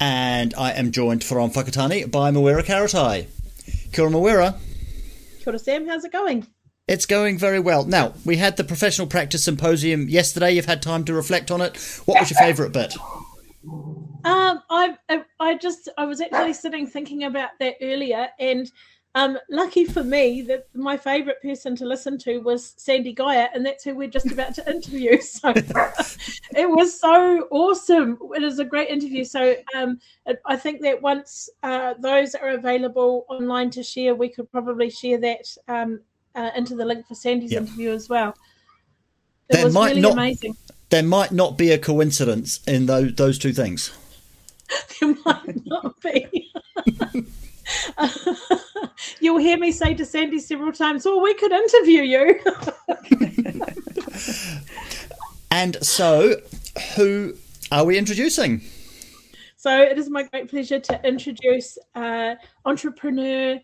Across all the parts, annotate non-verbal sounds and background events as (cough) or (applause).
and I am joined from Whakatane by Mawera Karetai. Kia ora, Mawera. Kia ora, Sam. How's it going? It's going very well. Now, we had the Professional Practice Symposium yesterday. You've had time to reflect on it. What was your favourite bit? Um, I, I just, I was actually sitting thinking about that earlier, and um, lucky for me that my favourite person to listen to was Sandy Geyer, and that's who we're just about to interview. (laughs) So (laughs) it was so awesome. It was a great interview. So um, I think that once uh, those are available online to share, we could probably share that um, uh, into the link for Sandy's yep. interview as well. It there was might really not, amazing. There might not be a coincidence in those those two things. (laughs) there might not be. You'll hear me say to Sandy several times, "Oh, we could interview you." (laughs) and so, who are we introducing? So it is my great pleasure to introduce uh, entrepreneur,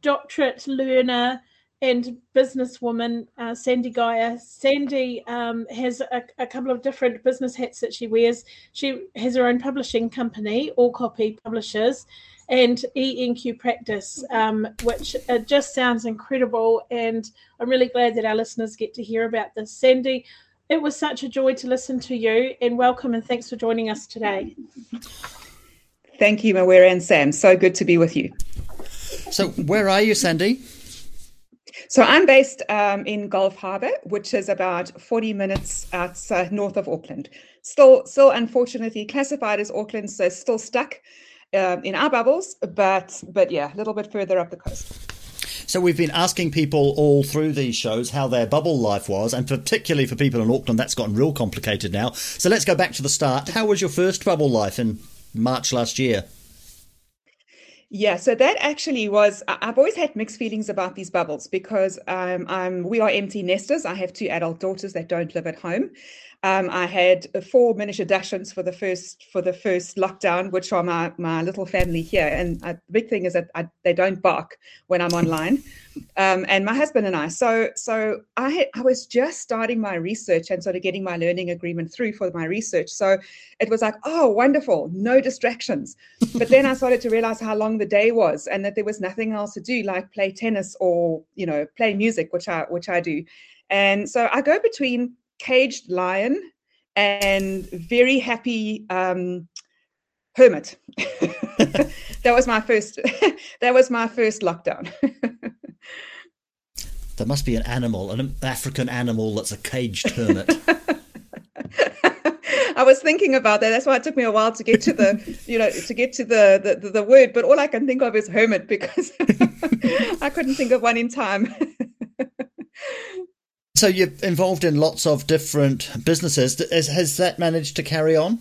doctorate learner, and businesswoman uh, Sandy Geyer. Sandy um, has a, a, couple of different business hats that she wears. She has her own publishing company, All Copy Publishers, and ENQ practice, um, which uh, just sounds incredible. And I'm really glad that our listeners get to hear about this. Sandy, it was such a joy to listen to you, and welcome and thanks for joining us today. Thank you, Mawera and Sam. So good to be with you. So, where are you, Sandy? So I'm based um, in Gulf Harbour, which is about 40 minutes outside north of Auckland. Still, still unfortunately classified as Auckland, so still stuck um, in our bubbles, but but yeah, a little bit further up the coast. So we've been asking people all through these shows how their bubble life was, and particularly for people in Auckland, that's gotten real complicated now. So let's go back to the start. How was your first bubble life in March last year? Yeah, so that actually was. I've always had mixed feelings about these bubbles because um, I'm, we are empty nesters. I have two adult daughters that don't live at home. Um, I had four miniature Dachshunds for the first for the first lockdown, which are my my little family here. And uh, the big thing is that I, they don't bark when I'm online. Um, and my husband and I. So so I I was just starting my research and sort of getting my learning agreement through for my research. So it was like, oh, wonderful, no distractions. But then I started to realize how long the day was, and that there was nothing else to do, like play tennis or you know play music, which I which I do. And so I go between caged lion and very happy um, hermit. (laughs) that was my first. (laughs) that was my first lockdown. (laughs) there must be an animal, an African animal that's a caged hermit. I was thinking about that. That's why it took me a while to get to the, you know, to get to the the, the word. But all I can think of is hermit because I couldn't think of one in time. So you're involved in lots of different businesses. Has that managed to carry on?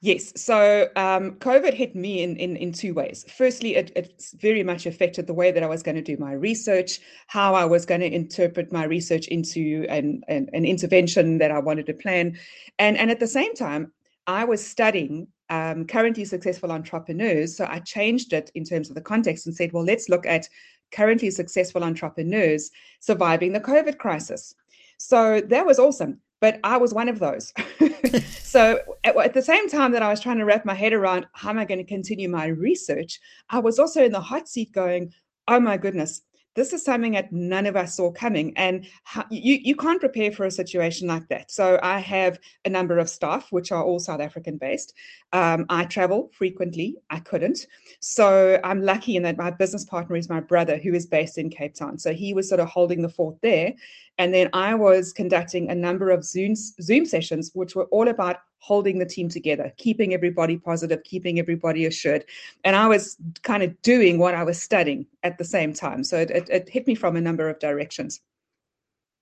Yes. So um, COVID hit me in, in, in two ways. Firstly, it, it very much affected the way that I was going to do my research, how I was going to interpret my research into an, an, an intervention that I wanted to plan. And, and at the same time, I was studying um, currently successful entrepreneurs. So I changed it in terms of the context and said, well, let's look at currently successful entrepreneurs surviving the COVID crisis. So that was awesome. But I was one of those. (laughs) so at, at, the same time that I was trying to wrap my head around how am I going to continue my research, I was also in the hot seat going, oh my goodness, this is something that none of us saw coming. And you, you can't prepare for a situation like that. So i have a number of staff which are all south african based um, i travel frequently. I couldn't. So i'm lucky in that my business partner is my brother who is based in cape town. So he was sort of holding the fort there. And then i was conducting a number of zoom zoom sessions which were all about holding the team together, keeping everybody positive, keeping everybody assured. And I was kind of doing what I was studying at the same time. So it, it, it hit me from a number of directions.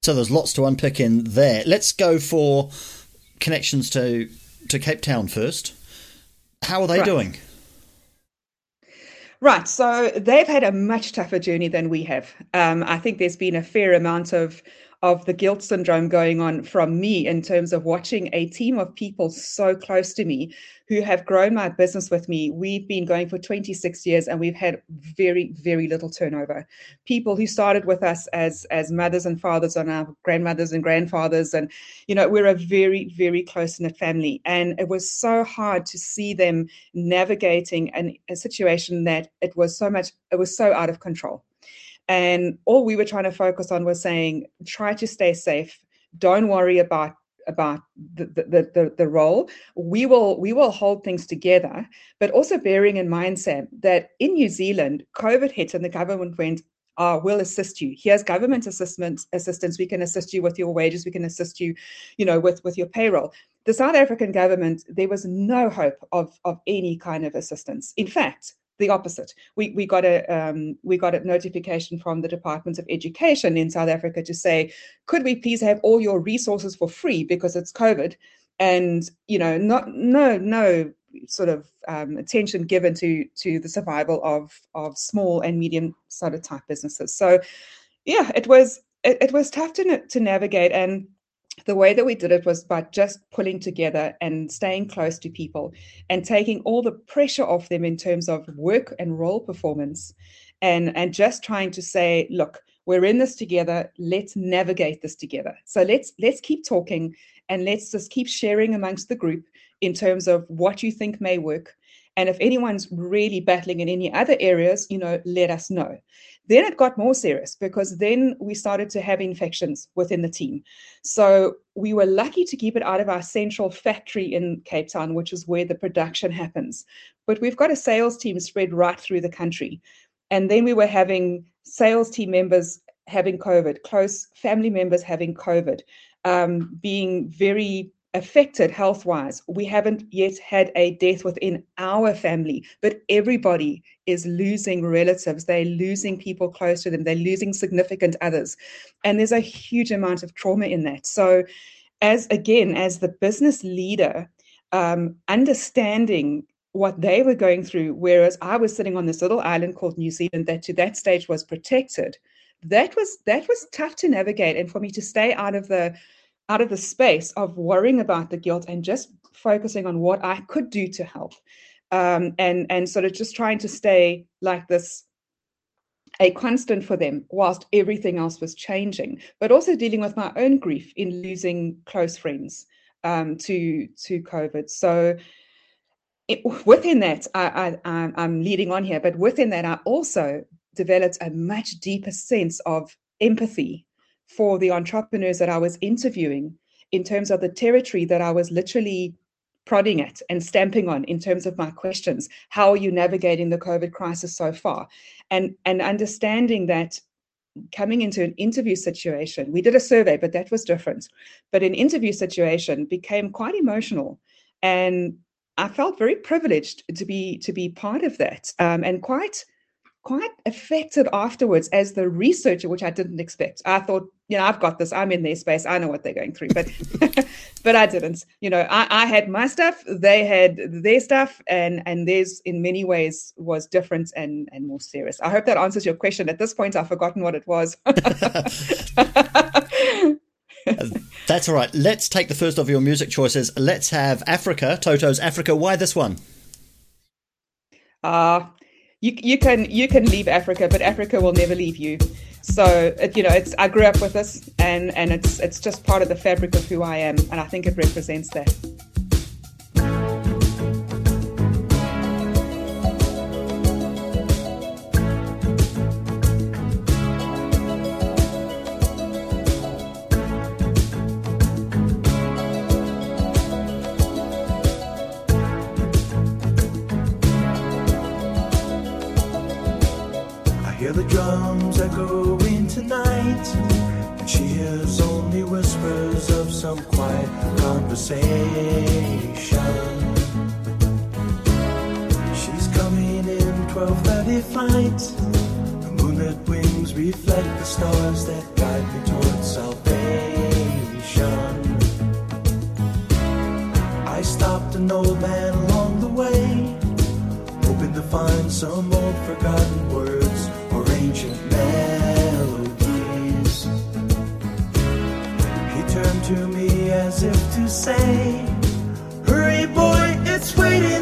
So there's lots to unpick in there. Let's go for connections to to Cape Town first. How are they right. doing? Right. So they've had a much tougher journey than we have. Um, I think there's been a fair amount of of the guilt syndrome going on from me in terms of watching a team of people so close to me who have grown my business with me. We've been going for 26 years and we've had very, very little turnover. People who started with us as, as mothers and fathers and our grandmothers and grandfathers. And, you know, we're a very, very close knit family. And it was so hard to see them navigating an, a situation that it was so much, it was so out of control. And all we were trying to focus on was saying, try to stay safe. Don't worry about about the, the, the, the role. We will we will hold things together, but also bearing in mind, Sam, that in New Zealand, COVID hit and the government went, uh, we'll assist you. Here's government assistance assistance. We can assist you with your wages. We can assist you, you know, with, with your payroll. The South African government, there was no hope of, of any kind of assistance. In fact, the opposite. We we got a um, we got a notification from the Department of Education in South Africa to say, could we please have all your resources for free because it's COVID, and you know not no no sort of um, attention given to to the survival of of small and medium sort of type businesses. So yeah, it was it, it was tough to to navigate and the way that we did it was by just pulling together and staying close to people and taking all the pressure off them in terms of work and role performance and and just trying to say look we're in this together. Let's navigate this together. So let's let's keep talking and let's just keep sharing amongst the group in terms of what you think may work. And if anyone's really battling in any other areas you know let us know then it got more serious because then we started to have infections within the team. So we were lucky to keep it out of our central factory in Cape Town, which is where the production happens. But we've got a sales team spread right through the country. And then we were having sales team members having COVID, close family members having COVID, um, being very affected health wise. We haven't yet had a death within our family, but everybody is losing relatives. They're losing people close to them. They're losing significant others. And there's a huge amount of trauma in that. So, as again, as the business leader, um, understanding what they were going through, whereas I was sitting on this little island called New Zealand that to that stage was protected. That was that was tough to navigate, and for me to stay out of the out of the space of worrying about the guilt and just focusing on what I could do to help. Um, and and sort of just trying to stay like this a constant for them whilst everything else was changing but also dealing with my own grief in losing close friends um, to to covid so it, within that I, I i'm leading on here but within that i also developed a much deeper sense of empathy for the entrepreneurs that I was interviewing in terms of the territory that I was literally prodding at and stamping on in terms of my questions. How are you navigating the COVID crisis so far? And and understanding that coming into an interview situation, we did a survey, but that was different. But an interview situation became quite emotional. And I felt very privileged to be to be part of that um, and quite quite affected afterwards as the researcher, which I didn't expect. I thought, you know, I've got this. I'm in their space. I know what they're going through, but (laughs) but I didn't. You know, I, I had my stuff. They had their stuff, and and theirs in many ways was different and and more serious. I hope that answers your question. At this point, I've forgotten what it was. (laughs) (laughs) That's all right. Let's take the first of your music choices. Let's have Africa, Toto's Africa. Why this one? Uh, you you can you can leave Africa, but Africa will never leave you. So you know, it's I grew up with this, and and it's it's just part of the fabric of who I am, and I think it represents that. Conversation. She's coming in 12:30 flight. The moonlit wings reflect the stars that guide me towards salvation. I stopped an old man along the way, hoping to find some old forgotten words if to say, Hurry, boy, it's waiting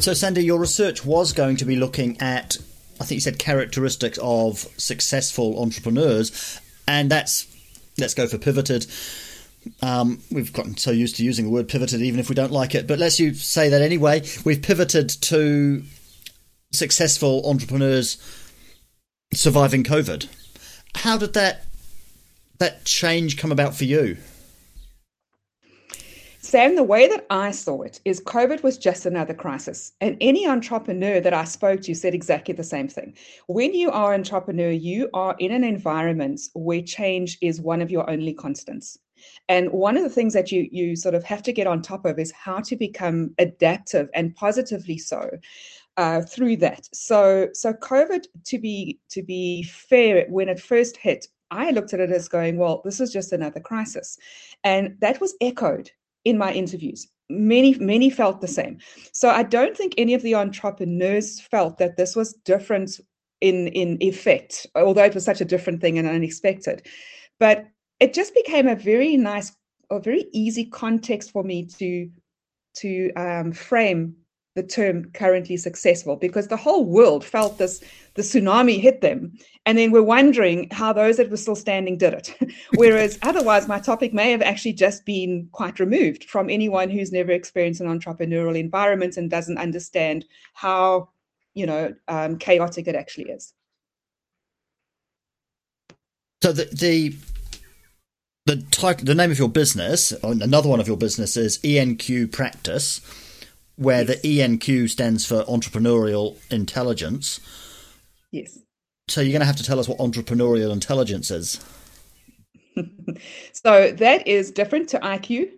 So, Sandy, your research was going to be looking at, I think you said, characteristics of successful entrepreneurs, and that's let's go for pivoted. Um, we've gotten so used to using the word pivoted, even if we don't like it, but let's you say that anyway. We've pivoted to successful entrepreneurs surviving COVID. How did that that change come about for you? Sam, the way that I saw it is COVID was just another crisis. And any entrepreneur that I spoke to said exactly the same thing. When you are an entrepreneur, you are in an environment where change is one of your only constants. And one of the things that you you sort of have to get on top of is how to become adaptive and positively so uh, through that. So so COVID to be to be fair, when it first hit, I looked at it as going, well, this is just another crisis, and that was echoed in my interviews. Many many felt the same. So I don't think any of the entrepreneurs felt that this was different in in effect, although it was such a different thing and unexpected. But it just became a very nice, a very easy context for me to to um, frame the term currently successful because the whole world felt this the tsunami hit them and then we're wondering how those that were still standing did it. (laughs) Whereas otherwise my topic may have actually just been quite removed from anyone who's never experienced an entrepreneurial environment and doesn't understand how you know um, chaotic it actually is. So the the the title, the name of your business, another one of your business is ENQ Practice, where the ENQ stands for Entrepreneurial Intelligence. yes So you're going to have to tell us what entrepreneurial intelligence is. (laughs) so that is different to IQ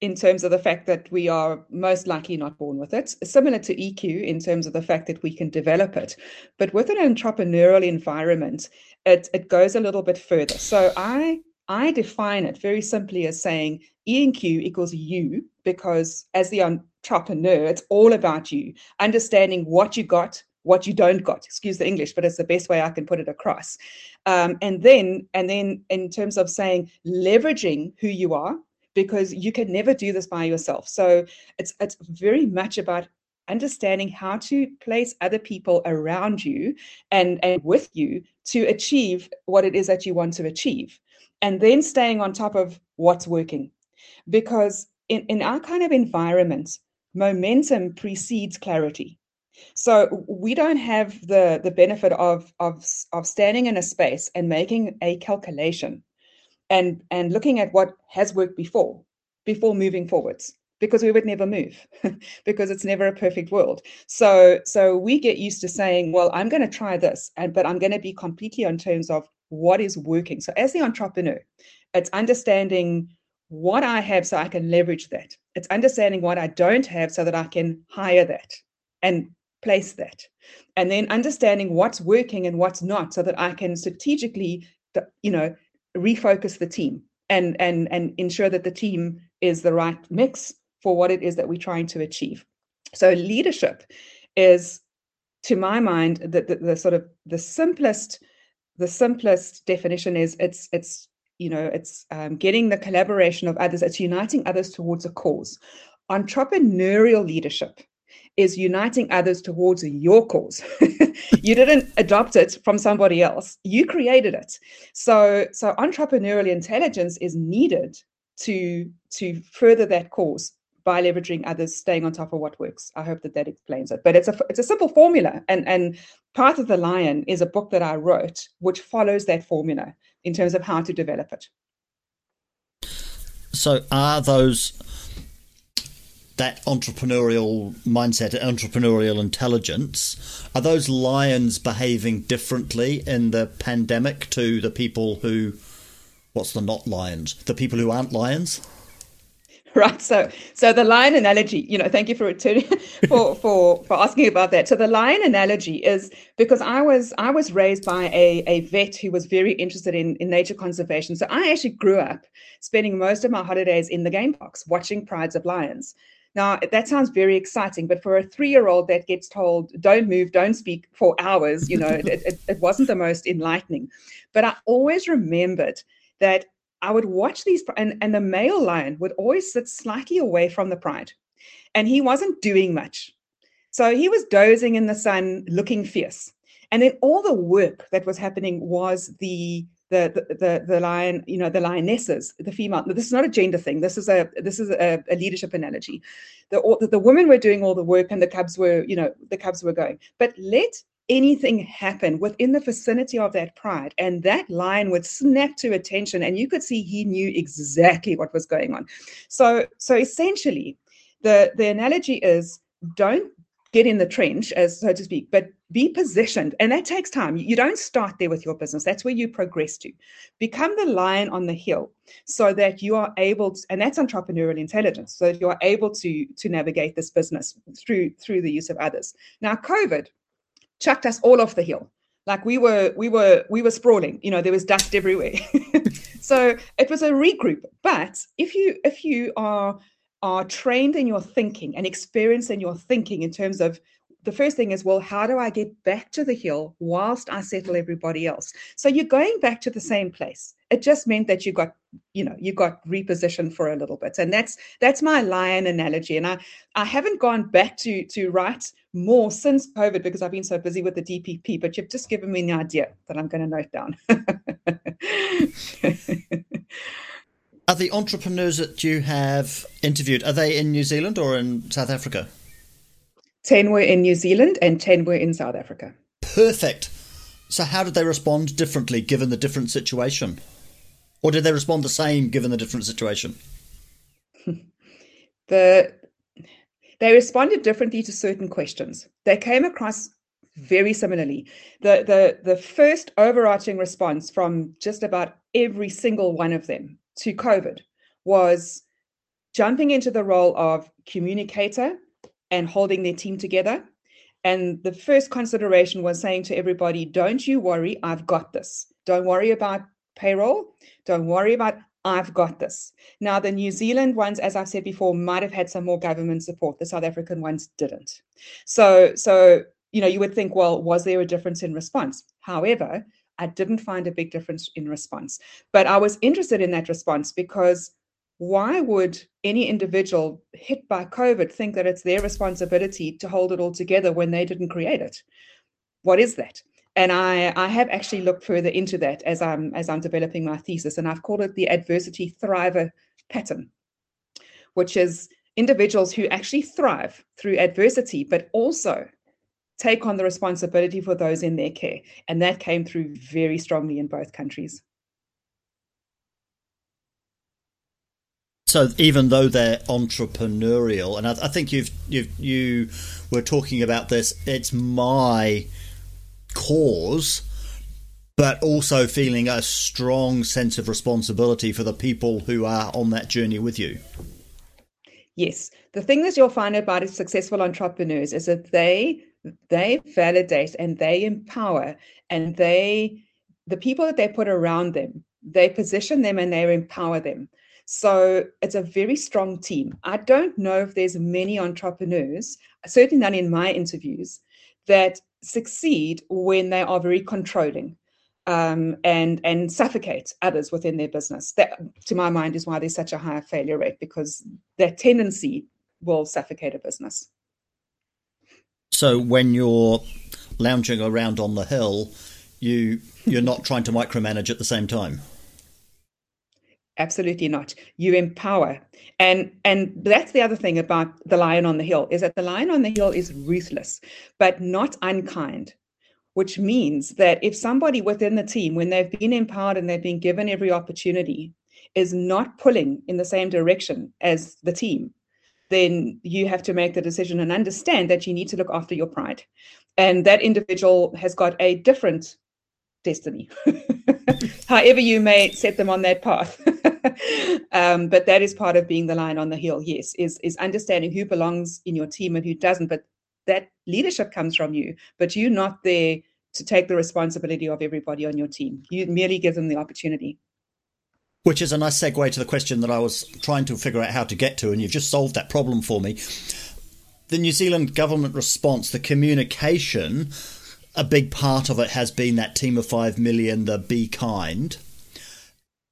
in terms of the fact that we are most likely not born with it, similar to EQ in terms of the fact that we can develop it. But with an entrepreneurial environment, it, it goes a little bit further. So I I define it very simply as saying ENQ equals you, because as the entrepreneur, it's all about you, understanding what you got, what you don't got. Excuse the English, but it's the best way I can put it across. Um, and then, and then in terms of saying leveraging who you are, because you can never do this by yourself. So it's it's very much about understanding how to place other people around you and and with you to achieve what it is that you want to achieve and then staying on top of what's working because in, in our kind of environment momentum precedes clarity. So we don't have the the benefit of of of standing in a space and making a calculation and and looking at what has worked before before moving forwards because we would never move (laughs) because it's never a perfect world. So so we get used to saying well i'm going to try this and but i'm going to be completely on terms of what is working. So as the entrepreneur it's understanding what i have so i can leverage that. It's understanding what i don't have so that i can hire that and place that. And then understanding what's working and what's not so that i can strategically you know refocus the team and and and ensure that the team is the right mix for what it is that we're trying to achieve. So leadership is to my mind the, the, the sort of the simplest the simplest definition is it's it's you know it's um, getting the collaboration of others it's uniting others towards a cause entrepreneurial leadership is uniting others towards your cause. (laughs) you didn't adopt it from somebody else. You created it. So so entrepreneurial intelligence is needed to to further that cause by leveraging others staying on top of what works. I hope that that explains it. But it's a it's a simple formula and and Path of the Lion is a book that I wrote which follows that formula in terms of how to develop it. So are those that entrepreneurial mindset, entrepreneurial intelligence, are those lions behaving differently in the pandemic to the people who, what's the not lions, the people who aren't lions? (laughs) Right. So, so the lion analogy, you know, thank you for returning (laughs) for for for asking about that. So the lion analogy is because I was I was raised by a a vet who was very interested in in nature conservation. So I actually grew up spending most of my holidays in the game parks watching prides of lions. Now, that sounds very exciting, but for a three year old that gets told, don't move, don't speak for hours, you know, it, it, it, wasn't the most enlightening. But I always remembered that I would watch these, and, and the male lion would always sit slightly away from the pride, and he wasn't doing much. So he was dozing in the sun, looking fierce. And then all the work that was happening was the the, the the lion, you know, the lionesses, the female. This is not a gender thing. This is a this is a, a leadership analogy. The, the the women were doing all the work, and the cubs were, you know, the cubs were going. But let anything happen within the vicinity of that pride, and that lion would snap to attention, and you could see he knew exactly what was going on. So so essentially, the the analogy is don't get in the trench, as so to speak, but be positioned. And that takes time. You don't start there with your business. That's where you progress to. Become the lion on the hill so that you are able to, and that's entrepreneurial intelligence, so that you are able to to navigate this business through through the use of others. Now, COVID chucked us all off the hill. Like we were, we were, we were sprawling. You know, there was dust everywhere. (laughs) so it was a regroup. But if you if you are are trained in your thinking and experienced in your thinking in terms of the first thing is well how do i get back to the hill whilst i settle everybody else? So you're going back to the same place. It just meant that you got you know you got repositioned for a little bit. And that's that's my lion analogy. And i i haven't gone back to to write more since covid because i've been so busy with the dpp but you've just given me an idea that i'm going to note down. (laughs) Are the entrepreneurs that you have interviewed, are they in New Zealand or in South Africa? 10 were in New Zealand and 10 were in South Africa. Perfect. So how did they respond differently given the different situation? Or did they respond the same given the different situation? (laughs) The they responded differently to certain questions. They came across very similarly. The the the first overarching response from just about every single one of them to COVID was jumping into the role of communicator and holding their team together. And the first consideration was saying to everybody, don't you worry, I've got this. Don't worry about payroll. Don't worry about, I've got this. Now, the New Zealand ones, as I've said before, might have had some more government support. The South African ones didn't. So, so, you know, you would think, well, was there a difference in response? However, I didn't find a big difference in response. But I was interested in that response because why would any individual hit by COVID think that it's their responsibility to hold it all together when they didn't create it? What is that? And I, I have actually looked further into that as I'm as I'm developing my thesis, and I've called it the adversity thriver pattern, which is individuals who actually thrive through adversity, but also take on the responsibility for those in their care. And that came through very strongly in both countries. So even though they're entrepreneurial, and I, I think you've you you were talking about this, it's my cause, but also feeling a strong sense of responsibility for the people who are on that journey with you. Yes, the thing that you'll find about successful entrepreneurs is that they they validate and they empower and they the people that they put around them they position them and they empower them so it's a very strong team. I don't know if there's many entrepreneurs certainly none in my interviews that succeed when they are very controlling um, and and suffocate others within their business. That to my mind is why there's such a high failure rate because that tendency will suffocate a business. So when you're lounging around on the hill, you you're not trying to micromanage at the same time. Absolutely not. You empower. And and that's the other thing about the lion on the hill is that the lion on the hill is ruthless but not unkind which means that if somebody within the team when they've been empowered and they've been given every opportunity is not pulling in the same direction as the team then you have to make the decision and understand that you need to look after your pride. And that individual has got a different destiny. (laughs) However you may set them on that path. (laughs) Um, but that is part of being the lion on the hill yes is is understanding who belongs in your team and who doesn't. But that leadership comes from you but you're not there to take the responsibility of everybody on your team. You merely give them the opportunity. Which is a nice segue to the question that I was trying to figure out how to get to, and you've just solved that problem for me. The New Zealand government response, the communication, a big part of it has been that team of five million, the be kind.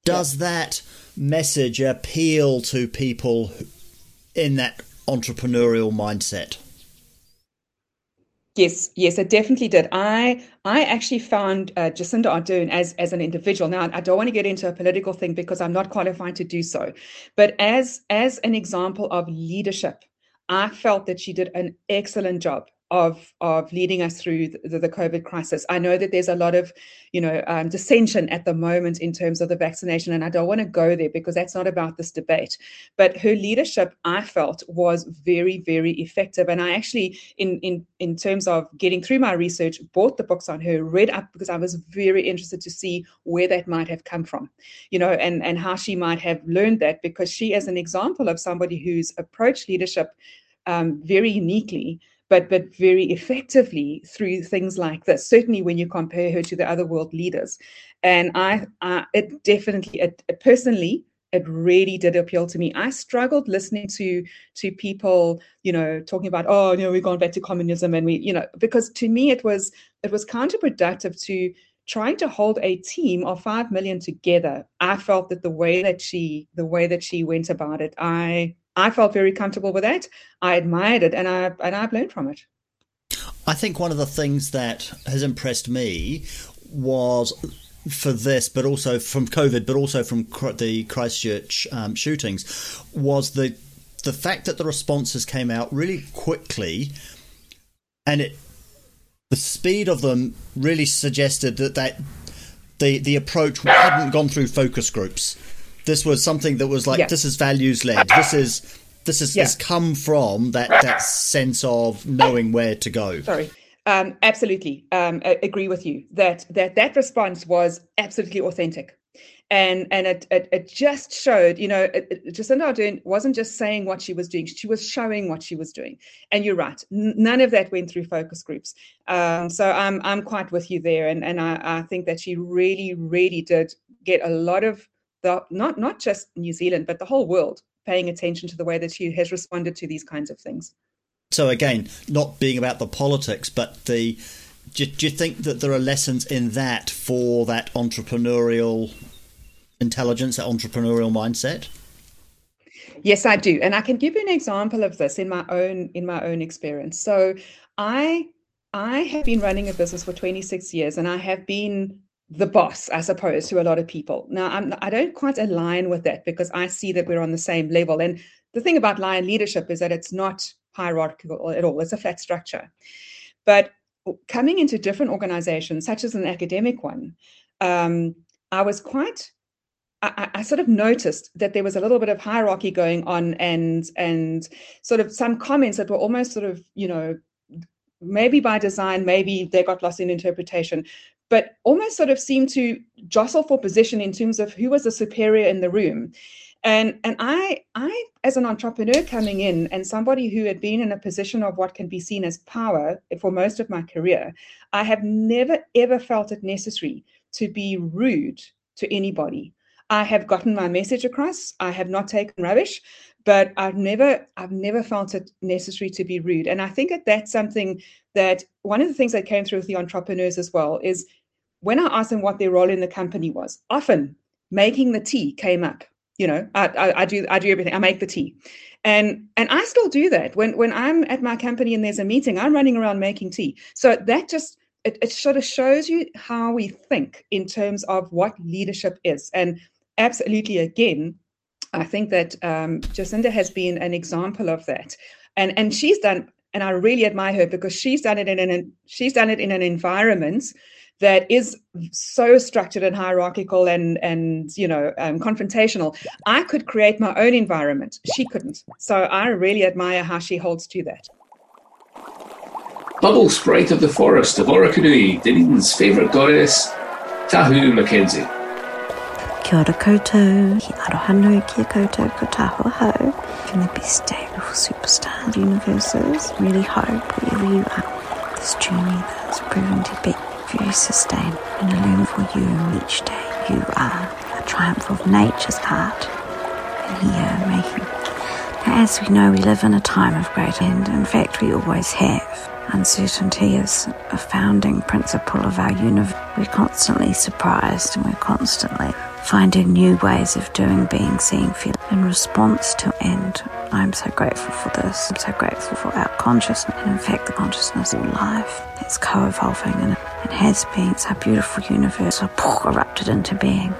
Does that message appeal to people in that entrepreneurial mindset? Yes, yes, it definitely did. I I actually found uh, Jacinda Ardern as as an individual. Now, I don't want to get into a political thing because I'm not qualified to do so, but as as an example of leadership, I felt that she did an excellent job of of leading us through the, the COVID crisis. I know that there's a lot of, you know, um, dissension at the moment in terms of the vaccination, and I don't want to go there because that's not about this debate. But her leadership, I felt, was very, very effective, and I actually, in in in terms of getting through my research, bought the books on her, read up because I was very interested to see where that might have come from, you know, and and how she might have learned that because she, as an example of somebody who's approached leadership um, very uniquely but but very effectively through things like this. Certainly, when you compare her to the other world leaders, and I, I it definitely, it, it personally, it really did appeal to me. I struggled listening to to people, you know, talking about, oh, you know, we've gone back to communism, and we, you know, because to me it was it was counterproductive to trying to hold a team of 5 million together i felt that the way that she the way that she went about it i I felt very comfortable with that. I admired it, and I and I've learned from it. I think one of the things that has impressed me was for this, but also from COVID, but also from the Christchurch um, shootings, was the the fact that the responses came out really quickly, and it the speed of them really suggested that that the the approach hadn't gone through focus groups this was something that was like Yeah. this is values led. This is this is Yeah. has come from that that sense of knowing where to go. Sorry. Um, absolutely, um, I agree with you that that that response was absolutely authentic, and and it it, it just showed, you know, it, it, Jacinda Ardern wasn't just saying what she was doing; she was showing what she was doing. And you're right, n- none of that went through focus groups. Um, so I'm I'm quite with you there, and and I, I think that she really really did get a lot of the not not just New Zealand but the whole world paying attention to the way that she has responded to these kinds of things. So again, not being about the politics, but the do, do you think that there are lessons in that for that entrepreneurial intelligence, that entrepreneurial mindset? Yes, I do, and I can give you an example of this in my own in my own experience. So, I I have been running a business for 26 years, and I have been the boss, I suppose, to a lot of people. Now, I'm, I don't quite align with that because I see that we're on the same level. And the thing about lion leadership is that it's not hierarchical at all; it's a flat structure. But coming into different organizations, such as an academic one, um, I was quite I I sort of noticed that there was a little bit of hierarchy going on and and sort of some comments that were almost sort of you know maybe by design maybe they got lost in interpretation but almost sort of seemed to jostle for position in terms of who was the superior in the room. And and i i as an entrepreneur coming in and somebody who had been in a position of what can be seen as power for most of my career i have never ever felt it necessary to be rude to anybody. I have gotten my message across. I have not taken rubbish, but I've never I've never felt it necessary to be rude. And I think that that's something that one of the things that came through with the entrepreneurs as well is when I asked them what their role in the company was, often making the tea came up. You know, I, I, I do I do everything. I make the tea, and and I still do that when when I'm at my company and there's a meeting. I'm running around making tea. So that just it, it sort of shows you how we think in terms of what leadership is. And absolutely, again, I think that um, Jacinda has been an example of that, and and she's done. And I really admire her because she's done it in an she's done it in an environment that is so structured and hierarchical and and you know um, confrontational. I could create my own environment. She couldn't. So I really admire how she holds to that. Bubble sprite of the forest of Orokonui, Dunedin's favourite goddess, Tahu Mackenzie. Kia ora koutou, ki aroha nui ki a koutou ko tahoa hau. From the best day of superstar universes, really hope wherever you are, this journey that's proven to be very sustained and I learn for you each day. You are a triumph of nature's art and here making. As we know, we live in a time of great end. In fact, we always have. Uncertainty is a founding principle of our universe. We're constantly surprised and we're constantly finding new ways of doing, being, seeing, feeling in response to. And I'm so grateful for this. I'm so grateful for our consciousness. And in fact, the consciousness of life that's co evolving and it has been. It's our beautiful universe so erupted into being.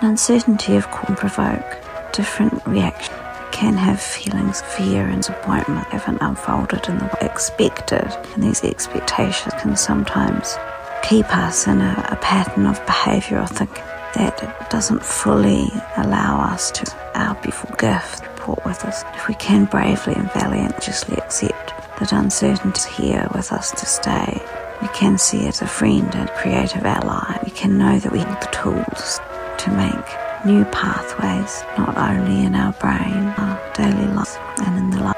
An uncertainty, of course, can provoke different reactions. Can have feelings of fear and disappointment haven't unfolded in the way expected. And these expectations can sometimes keep us in a, a pattern of behaviour or thinking that doesn't fully allow us to our beautiful gift report with us. If we can bravely and valiantly accept that uncertainty is here with us to stay, we can see it as a friend and creative ally. We can know that we have the tools to make new pathways, not only in our brain, our daily life, and in the life.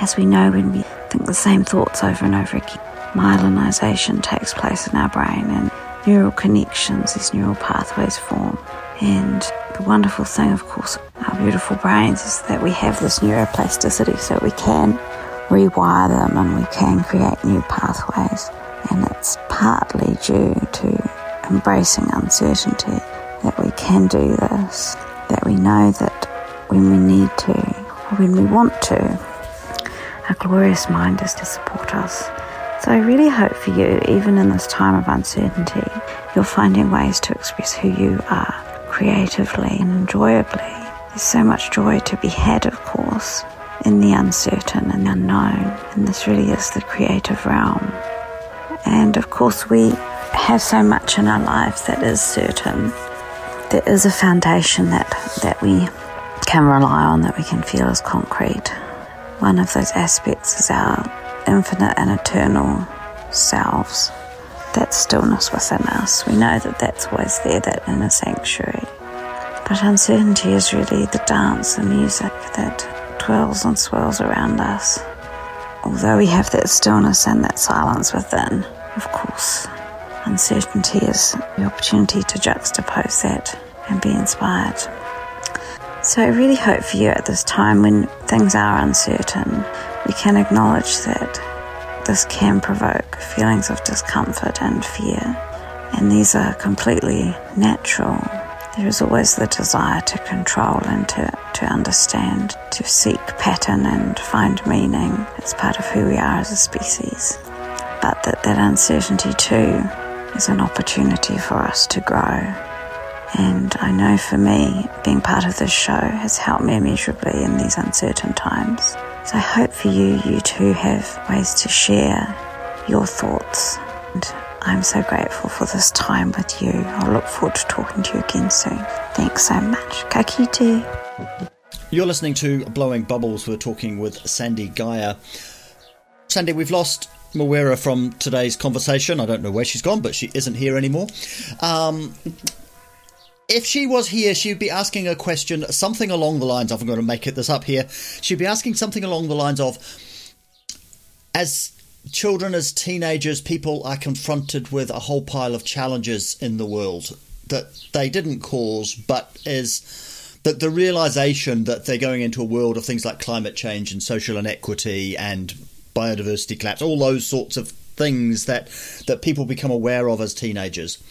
As we know, when we think the same thoughts over and over again, myelinization takes place in our brain and neural connections, these neural pathways form. And the wonderful thing, of course, our beautiful brains is that we have this neuroplasticity so we can rewire them and we can create new pathways. And it's partly due to embracing uncertainty that we can do this, that we know that when we need to or when we want to, our glorious mind is to support us. So I really hope for you, even in this time of uncertainty, you're finding ways to express who you are creatively and enjoyably. There's so much joy to be had, of course, in the uncertain and the unknown, and this really is the creative realm. And of course, we have so much in our lives that is certain. There is a foundation that, that we can rely on, that we can feel as concrete. One of those aspects is our infinite and eternal selves, that stillness within us. We know that that's always there, that inner sanctuary. But uncertainty is really the dance and music that twirls and swirls around us. Although we have that stillness and that silence within, of course, uncertainty is the opportunity to juxtapose that and be inspired. So I really hope for you at this time when things are uncertain, we can acknowledge that this can provoke feelings of discomfort and fear, and these are completely natural. There is always the desire to control and to, to understand, to seek pattern and find meaning. It's part of who we are as a species. But that, that uncertainty too is an opportunity for us to grow. And I know for me, being part of this show has helped me immeasurably in these uncertain times. So I hope for you, you too have ways to share your thoughts. And I'm so grateful for this time with you. I'll look forward to talking to you again soon. Thanks so much. Ka kite. You're listening to Blowing Bubbles. We're talking with Sandy Geyer. Sandy, we've lost Mawera from today's conversation. I don't know where she's gone, but she isn't here anymore. Um, if she was here, she'd be asking a question, something along the lines of, I'm going to make it this up here. She'd be asking something along the lines of, as children, as teenagers, people are confronted with a whole pile of challenges in the world that they didn't cause, but is that the realization that they're going into a world of things like climate change and social inequity and biodiversity collapse, all those sorts of things that that people become aware of as teenagers.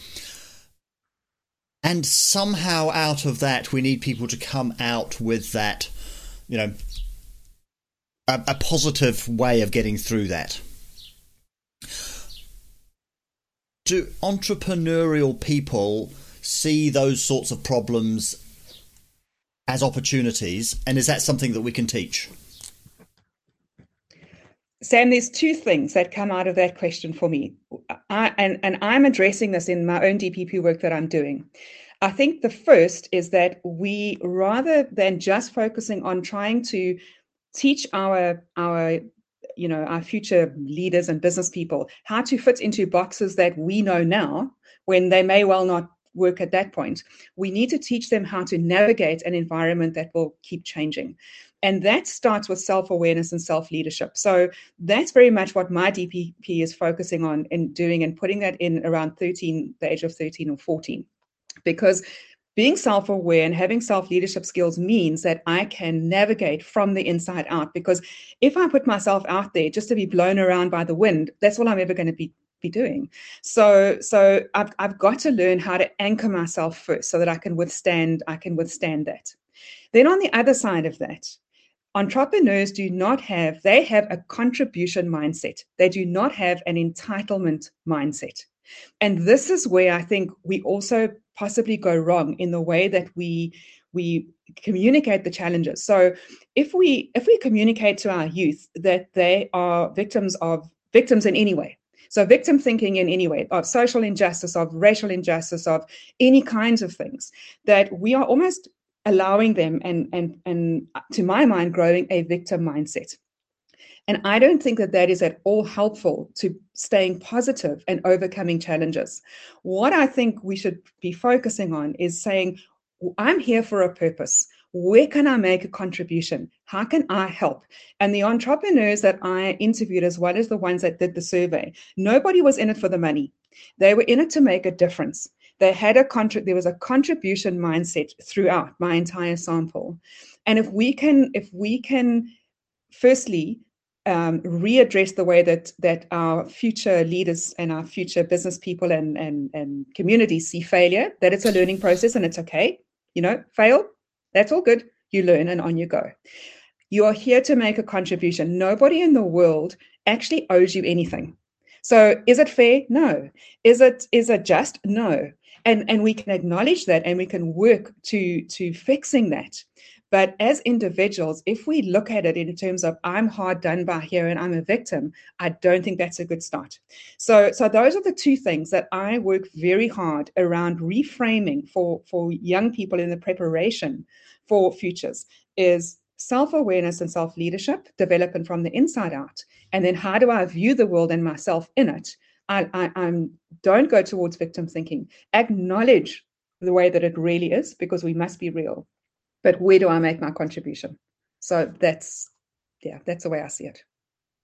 And somehow out of that, we need people to come out with that, you know, a, a positive way of getting through that. Do entrepreneurial people see those sorts of problems as opportunities? And is that something that we can teach? Sam, there's two things that come out of that question for me. I, and, and I'm addressing this in my own DPP work that I'm doing. I think the first is that we, rather than just focusing on trying to teach our, our you know, our future leaders and business people how to fit into boxes that we know now when they may well not work at that point, we need to teach them how to navigate an environment that will keep changing. And that starts with self awareness and self leadership. So that's very much what my DPP is focusing on and doing and putting that in around 13, the age of 13 or 14. Because being self aware and having self leadership skills means that I can navigate from the inside out. Because if I put myself out there just to be blown around by the wind, that's all I'm ever going to be be doing. So so I've I've got to learn how to anchor myself first so that I can withstand I can withstand that. Then on the other side of that, entrepreneurs do not have they have a contribution mindset. They do not have an entitlement mindset. And this is where I think we also possibly go wrong in the way that we we communicate the challenges. So if we if we communicate to our youth that they are victims of victims in any way, so victim thinking in any way of social injustice, of racial injustice, of any kinds of things, that we are almost allowing them and and and uh, to my mind growing a victim mindset. And I don't think that that is at all helpful to staying positive and overcoming challenges. What I think we should be focusing on is saying, I'm here for a purpose. Where can I make a contribution? How can I help? And the entrepreneurs that I interviewed, as well as the ones that did the survey, nobody was in it for the money. They were in it to make a difference. They had a contra- there was a contribution mindset throughout my entire sample. And if we can, if we can firstly um, readdress the way that that our future leaders and our future business people and and and communities see failure, that it's a learning process and it's okay. You know, fail, that's all good. You learn and on you go. You are here to make a contribution. Nobody in the world actually owes you anything. So is it fair? No. Is it is it just? No. And and we can acknowledge that and we can work to to fixing that. But as individuals, if we look at it in terms of I'm hard done by here and I'm a victim, I don't think that's a good start. So, so those are the two things that I work very hard around reframing for, for young people in the preparation for futures is self-awareness and self-leadership, developing from the inside out. And then how do I view the world and myself in it? I, I I'm don't go towards victim thinking. Acknowledge the way that it really is because we must be real but where do I make my contribution? So that's yeah, that's the way I see it.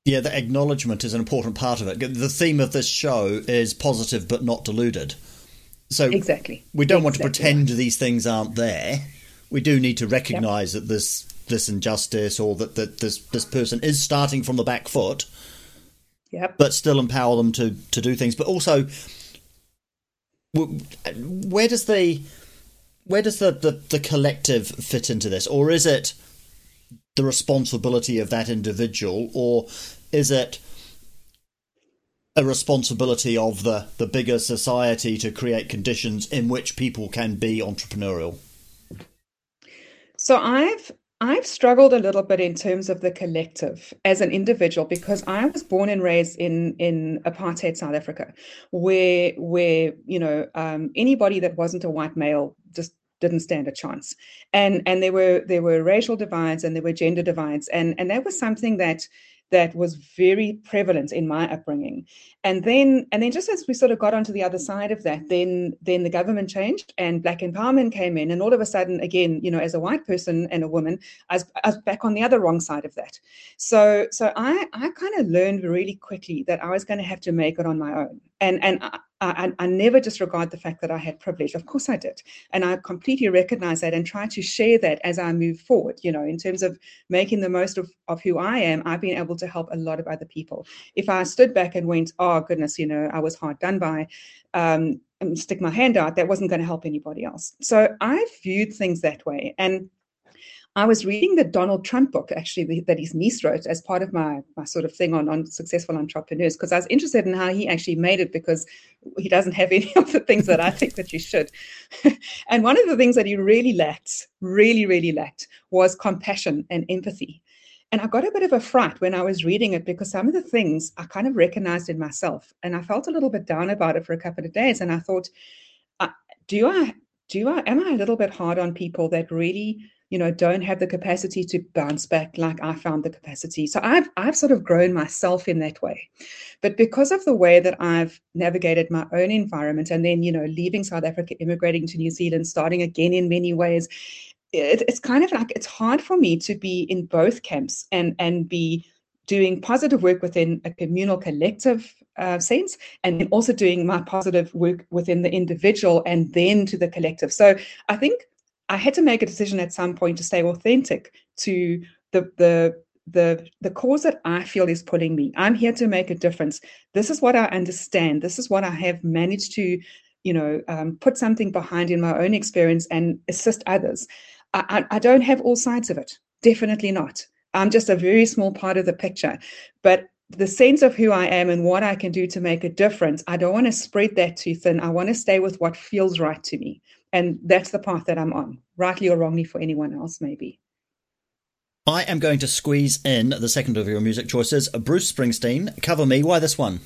Yeah, the acknowledgement is an important part of it. The theme of this show is positive but not deluded. So exactly, we don't exactly. want to pretend these things aren't there. We do need to recognise yep. that this this injustice or that, that this this person is starting from the back foot. Yep. But still empower them to to do things. But also, where does the where does the, the, the collective fit into this? Or is it the responsibility of that individual, or is it a responsibility of the, the bigger society to create conditions in which people can be entrepreneurial? So I've I've struggled a little bit in terms of the collective as an individual because I was born and raised in in apartheid South Africa, where where you know um, anybody that wasn't a white male just didn't stand a chance, and and there were there were racial divides and there were gender divides, and and that was something that that was very prevalent in my upbringing. And then and then just as we sort of got onto the other side of that then then the government changed and black empowerment came in. And all of a sudden again you know as a white person and a woman i was, I was back on the other wrong side of that. So so i i kind of learned really quickly that i was going to have to make it on my own. And and I, I, never disregard the fact that I had privilege. Of course, I did, and I completely recognize that and try to share that as I move forward. You know, in terms of making the most of, of who I am, I've been able to help a lot of other people. If I stood back and went, "Oh goodness," you know, I was hard done by, um, and stick my hand out, that wasn't going to help anybody else. So I viewed things that way, and I was reading the Donald Trump book actually that his niece wrote as part of my my sort of thing on on successful entrepreneurs because I was interested in how he actually made it because he doesn't have (laughs) any of the things that I think that you should. (laughs) and one of the things that he really lacked, really really lacked, was compassion and empathy. And I got a bit of a fright when I was reading it because some of the things I kind of recognized in myself, and I felt a little bit down about it for a couple of days. And I thought, uh, do I do I am I a little bit hard on people that really you know don't have the capacity to bounce back like i found the capacity. So i've i've sort of grown myself in that way. But because of the way that i've navigated my own environment and then you know leaving south africa immigrating to new zealand starting again in many ways it, it's kind of like it's hard for me to be in both camps and and be doing positive work within a communal collective uh, sense and also doing my positive work within the individual and then to the collective. So i think I had to make a decision at some point to stay authentic to the the the the cause that I feel is pulling me. I'm here to make a difference. This is what I understand. This is what I have managed to, you know, um, put something behind in my own experience and assist others. I, I, I don't have all sides of it. Definitely not. I'm just a very small part of the picture. But the sense of who I am and what I can do to make a difference, I don't want to spread that too thin. I want to stay with what feels right to me. And that's the path that I'm on, rightly or wrongly for anyone else, maybe. I am going to squeeze in the second of your music choices, Bruce Springsteen. Cover me. Why this one?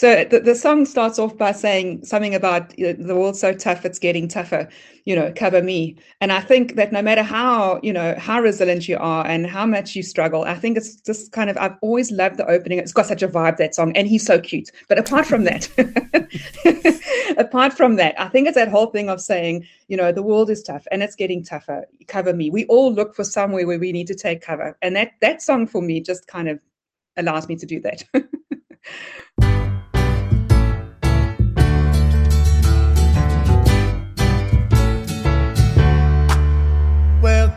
So the, the song starts off by saying something about you know, the world's so tough, it's getting tougher, you know, cover me. And I think that no matter how, you know, how resilient you are and how much you struggle, I think it's just kind of, I've always loved the opening. It's got such a vibe, that song. And he's so cute. But apart from that, (laughs) apart from that, I think it's that whole thing of saying, you know, the world is tough and it's getting tougher. Cover me. We all look for somewhere where we need to take cover. And that, that song for me just kind of allows me to do that. (laughs)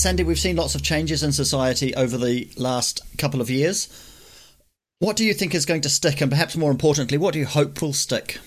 Sandy, we've seen lots of changes in society over the last couple of years. What do you think is going to stick, and perhaps more importantly, what do you hope will stick?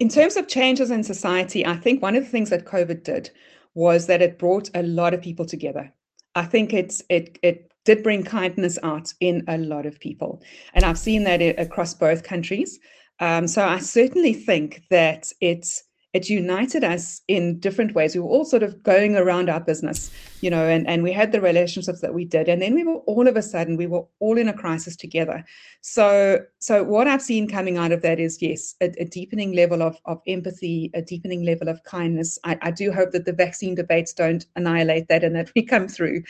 in terms of changes in society, I think one of the things that COVID did was that it brought a lot of people together. I think it's it it did bring kindness out in a lot of people, and I've seen that across both countries. Um, so I certainly think that it's it united us in different ways. We were all sort of going around our business, you know, and, and we had the relationships that we did. And then we were all of a sudden, we were all in a crisis together. So, so what I've seen coming out of that is yes, a, a deepening level of, of empathy, a deepening level of kindness. I, I do hope that the vaccine debates don't annihilate that and that we come through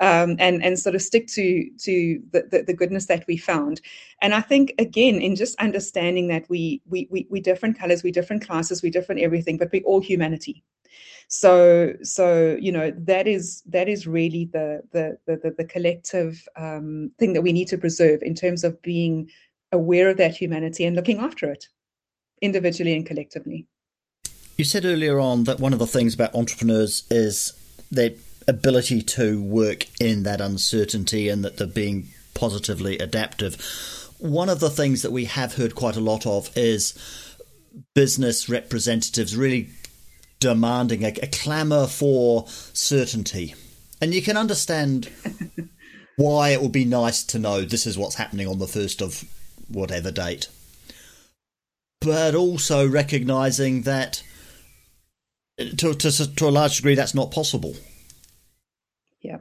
um, and, and sort of stick to, to the, the, the goodness that we found. And I think again, in just understanding that we we we we different colors, we different classes, we different everything, but we all humanity. So so you know that is that is really the the the, the, the collective um, thing that we need to preserve in terms of being aware of that humanity and looking after it individually and collectively. You said earlier on that one of the things about entrepreneurs is their ability to work in that uncertainty and that they're being positively adaptive. One of the things that we have heard quite a lot of is business representatives really demanding a, a clamour for certainty, and you can understand (laughs) why it would be nice to know this is what's happening on the first of whatever date, but also recognizing that to to to a large degree that's not possible. Yeah.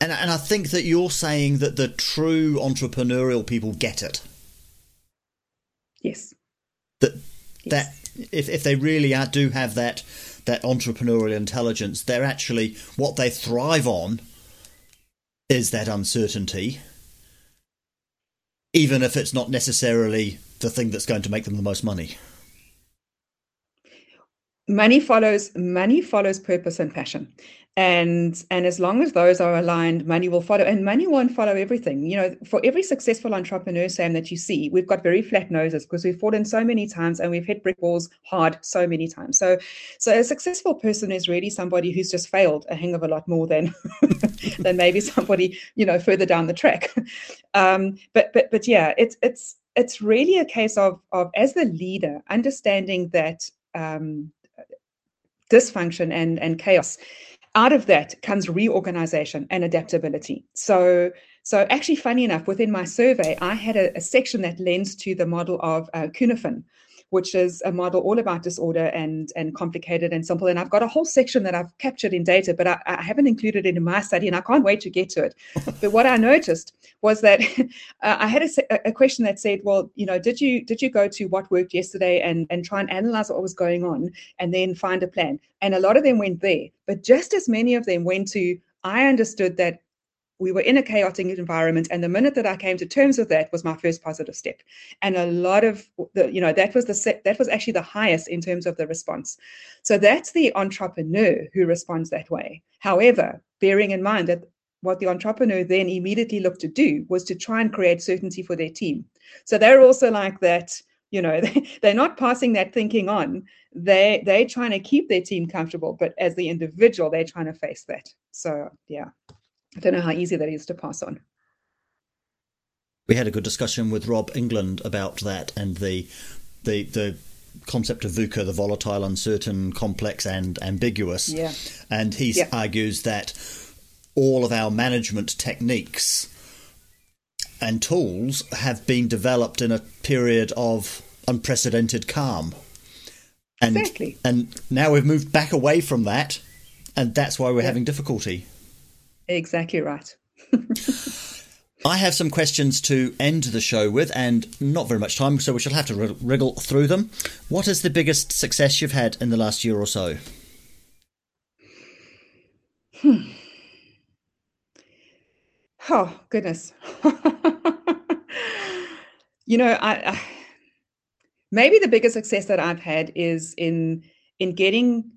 And and I think that you're saying that the true entrepreneurial people get it. Yes. That if if they really are, do have that that entrepreneurial intelligence, they're actually what they thrive on is that uncertainty, even if it's not necessarily the thing that's going to make them the most money. money follows money follows purpose and passion and and as long as those are aligned money will follow. And money won't follow everything. You know for every successful entrepreneur sam that you see we've got very flat noses because we've fallen so many times and we've hit brick walls hard so many times. So so a successful person is really somebody who's just failed a hang of a lot more than (laughs) than maybe somebody you know further down the track. (laughs) Um but but but yeah it's it's it's really a case of of as the leader understanding that um dysfunction and and chaos out of that comes reorganization and adaptability. So so actually funny enough within my survey i had a, a section that lends to the model of uh, which is a model all about disorder and and complicated and simple. And i've got a whole section that i've captured in data but i, I haven't included it in my study and i can't wait to get to it. (laughs) But what i noticed was that (laughs) uh, i had a, a question that said well you know did you did you go to what worked yesterday and and try and analyze what was going on and then find a plan? And a lot of them went there but just as many of them went to i understood that we were in a chaotic environment and the minute that i came to terms with that was my first positive step. And a lot of the you know that was the se- that was actually the highest in terms of the response. So that's the entrepreneur who responds that way. However bearing in mind that what the entrepreneur then immediately looked to do was to try and create certainty for their team. So they're also like that you know (laughs) they, they're not passing that thinking on. They they're trying to keep their team comfortable but as the individual they're trying to face that. So yeah I don't know how easy that is to pass on. We had a good discussion with Rob England about that and the the the concept of VUCA, the volatile, uncertain, complex, and ambiguous. Yeah. And he Yeah. argues that all of our management techniques and tools have been developed in a period of unprecedented calm. And, Exactly. And now we've moved back away from that, and that's why we're having difficulty. Exactly right. (laughs) I have some questions to end the show with, and not very much time, so we shall have to wriggle through them. What is the biggest success you've had in the last year or so? Hmm. Oh goodness. (laughs) you know, I, I maybe the biggest success that I've had is in in getting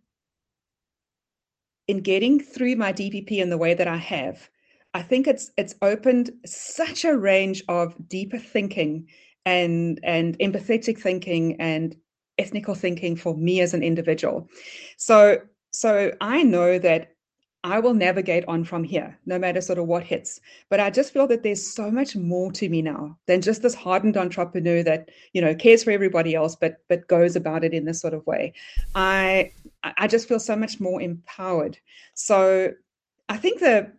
in getting through my DPP in the way that I have. I think it's it's opened such a range of deeper thinking and and empathetic thinking and ethnical thinking for me as an individual. So so I know that I will navigate on from here, no matter sort of what hits. But I just feel that there's so much more to me now than just this hardened entrepreneur that you know cares for everybody else, but but goes about it in this sort of way. I I just feel so much more empowered. So I think the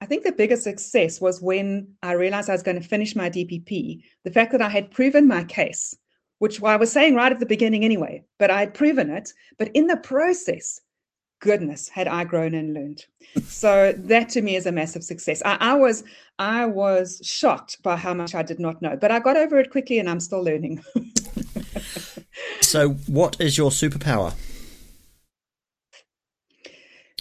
I think the biggest success was when I realized I was going to finish my DPP. The fact that I had proven my case, which I was saying right at the beginning anyway, but I had proven it. But in the process, goodness had i grown and learned (laughs) so that to me is a massive success I, I was i was shocked by how much i did not know but i got over it quickly and i'm still learning (laughs) So, what is your superpower?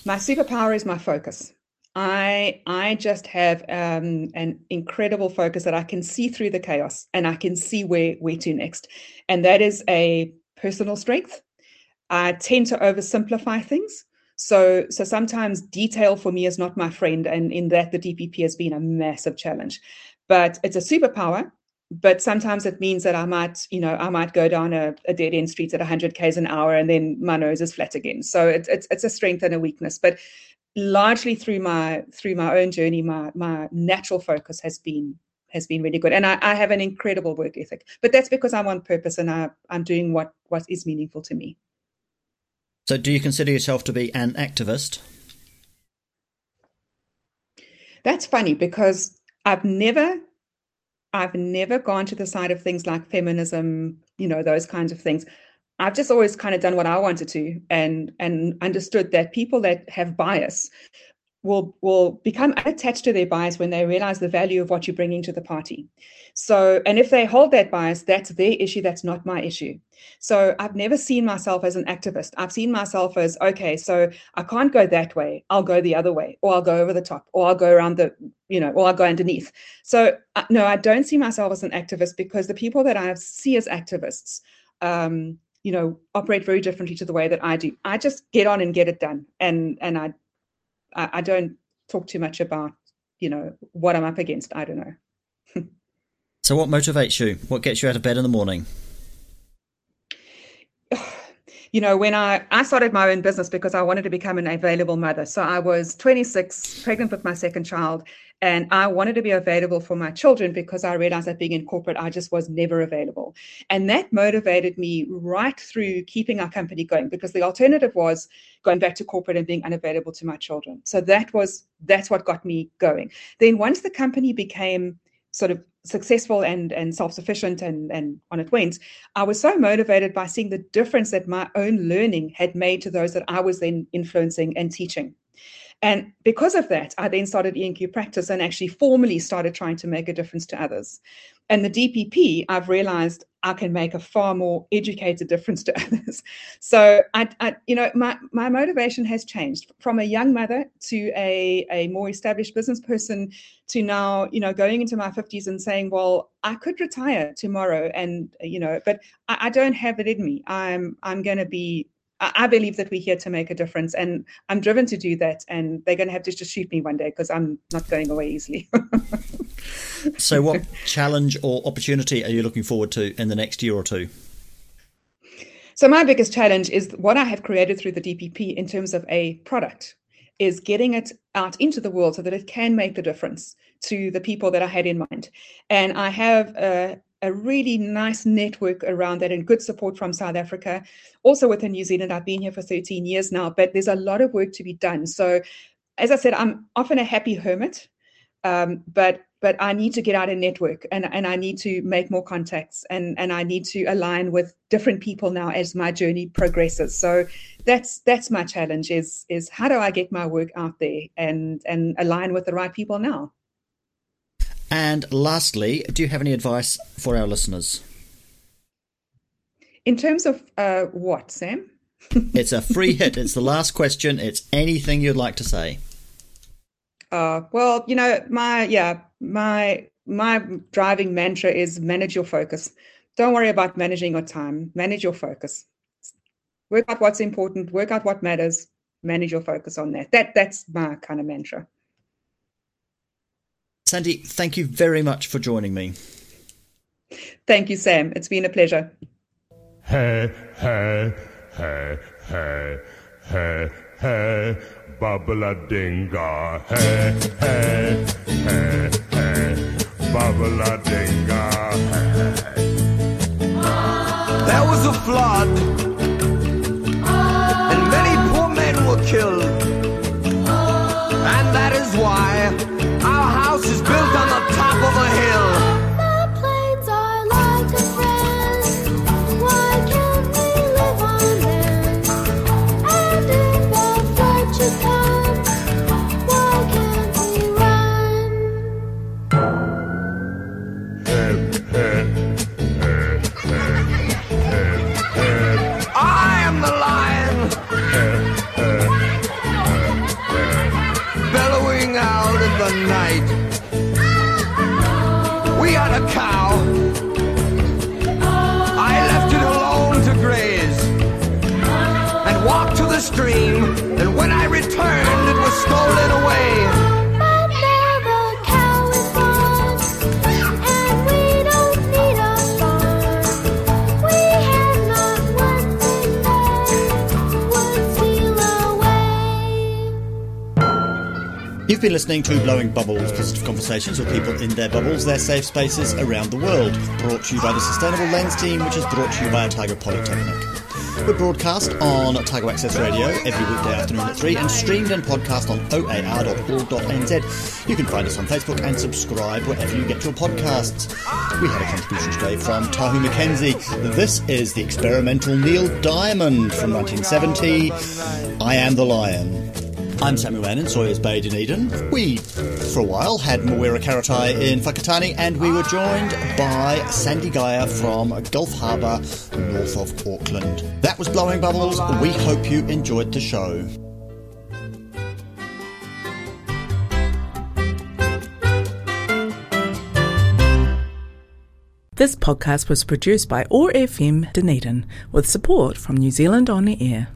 My superpower is my focus. I i just have um, an incredible focus that i can see through the chaos and i can see where where to next. And that is a personal strength. I tend to oversimplify things. So so sometimes detail for me is not my friend and in that the dpp has been a massive challenge. But it's a superpower but sometimes it means that i might you know i might go down a, a dead end street at 100 k's an hour and then my nose is flat again. So it's it's, it's a strength and a weakness but largely through my through my own journey my my natural focus has been has been really good. And I, I have an incredible work ethic but that's because i'm on purpose and I, i'm doing what what is meaningful to me. So, do you consider yourself to be an activist? That's funny because I've never I've never gone to the side of things like feminism, you know, those kinds of things. I've just always kind of done what I wanted to and and understood that people that have bias will will become attached to their bias when they realize the value of what you're bringing to the party. So, and if they hold that bias, that's their issue. That's not my issue. So, I've never seen myself as an activist. I've seen myself as okay. So, I can't go that way. I'll go the other way, or I'll go over the top, or I'll go around the, you know, or I'll go underneath. So, uh, no, I don't see myself as an activist because the people that I see as activists. Um, you know operate very differently to the way that i do i just get on and get it done and and i I, I don't talk too much about, you know, what I'm up against. I don't know. (laughs) So, what motivates you? What gets you out of bed in the morning? (sighs) you know, when I, I started my own business because I wanted to become an available mother. So I was 26, pregnant with my second child, and I wanted to be available for my children because I realized that being in corporate, I just was never available. And that motivated me right through keeping our company going because the alternative was going back to corporate and being unavailable to my children. So that was that's what got me going. Then once the company became sort of successful and and self-sufficient and and on it went i was so motivated by seeing the difference that my own learning had made to those that i was then influencing and teaching and because of that i then started enq practice and actually formally started trying to make a difference to others. And the dpp i've realized i can make a far more educated difference to (laughs) others. So i, I you know my my motivation has changed from a young mother to a a more established business person to now you know going into my 50s and saying well i could retire tomorrow and you know but i, I don't have it in me. I'm i'm going to be I believe that we're here to make a difference, and I'm driven to do that. And they're going to have to just shoot me one day because I'm not going away easily. (laughs) So, what challenge or opportunity are you looking forward to in the next year or two? So my biggest challenge is what I have created through the DPP in terms of a product is getting it out into the world so that it can make the difference to the people that I had in mind. And I have a, a really nice network around that and good support from South Africa. Also within New Zealand, I've been here for 13 years now, but there's a lot of work to be done. So as I said, I'm often a happy hermit, um, but but I need to get out and network and, and I need to make more contacts and, and I need to align with different people now as my journey progresses. So that's that's my challenge is is how do I get my work out there and and align with the right people now? And lastly, do you have any advice for our listeners? In terms of uh, what, Sam? (laughs) It's a free hit. It's the last question. It's anything you'd like to say. Uh, well, you know, my yeah, my my driving mantra is manage your focus. Don't worry about managing your time. Manage your focus. Work out what's important. Work out what matters. Manage your focus on that. That that's my kind of mantra. Sandy, thank you very much for joining me. Thank you, Sam. It's been a pleasure. Hey, hey, hey, hey, hey, hey, babla dinga. Hey, hey, hey, hey, babla dinga. Hey. There was a flood, been listening to Blowing Bubbles, positive conversations with people in their bubbles, their safe spaces around the world. Brought to you by the Sustainable Lens team, which is brought to you by Otago Polytechnic. We're broadcast on Otago Access Radio every weekday afternoon at 3 and streamed and podcast on oar.org.nz. You can find us on Facebook and subscribe wherever you get your podcasts. We had a contribution today from Tahu McKenzie. This is the experimental Neil Diamond from 1970. I Am the Lion. I'm Samuel Mann in Sawyers Bay, Dunedin. We, for a while, had Mawera Karetai in Whakatane, and we were joined by Sandy Geyer from Gulf Harbour, north of Auckland. That was Blowing Bubbles. We hope you enjoyed the show. This podcast was produced by OAR FM Dunedin with support from New Zealand On the Air.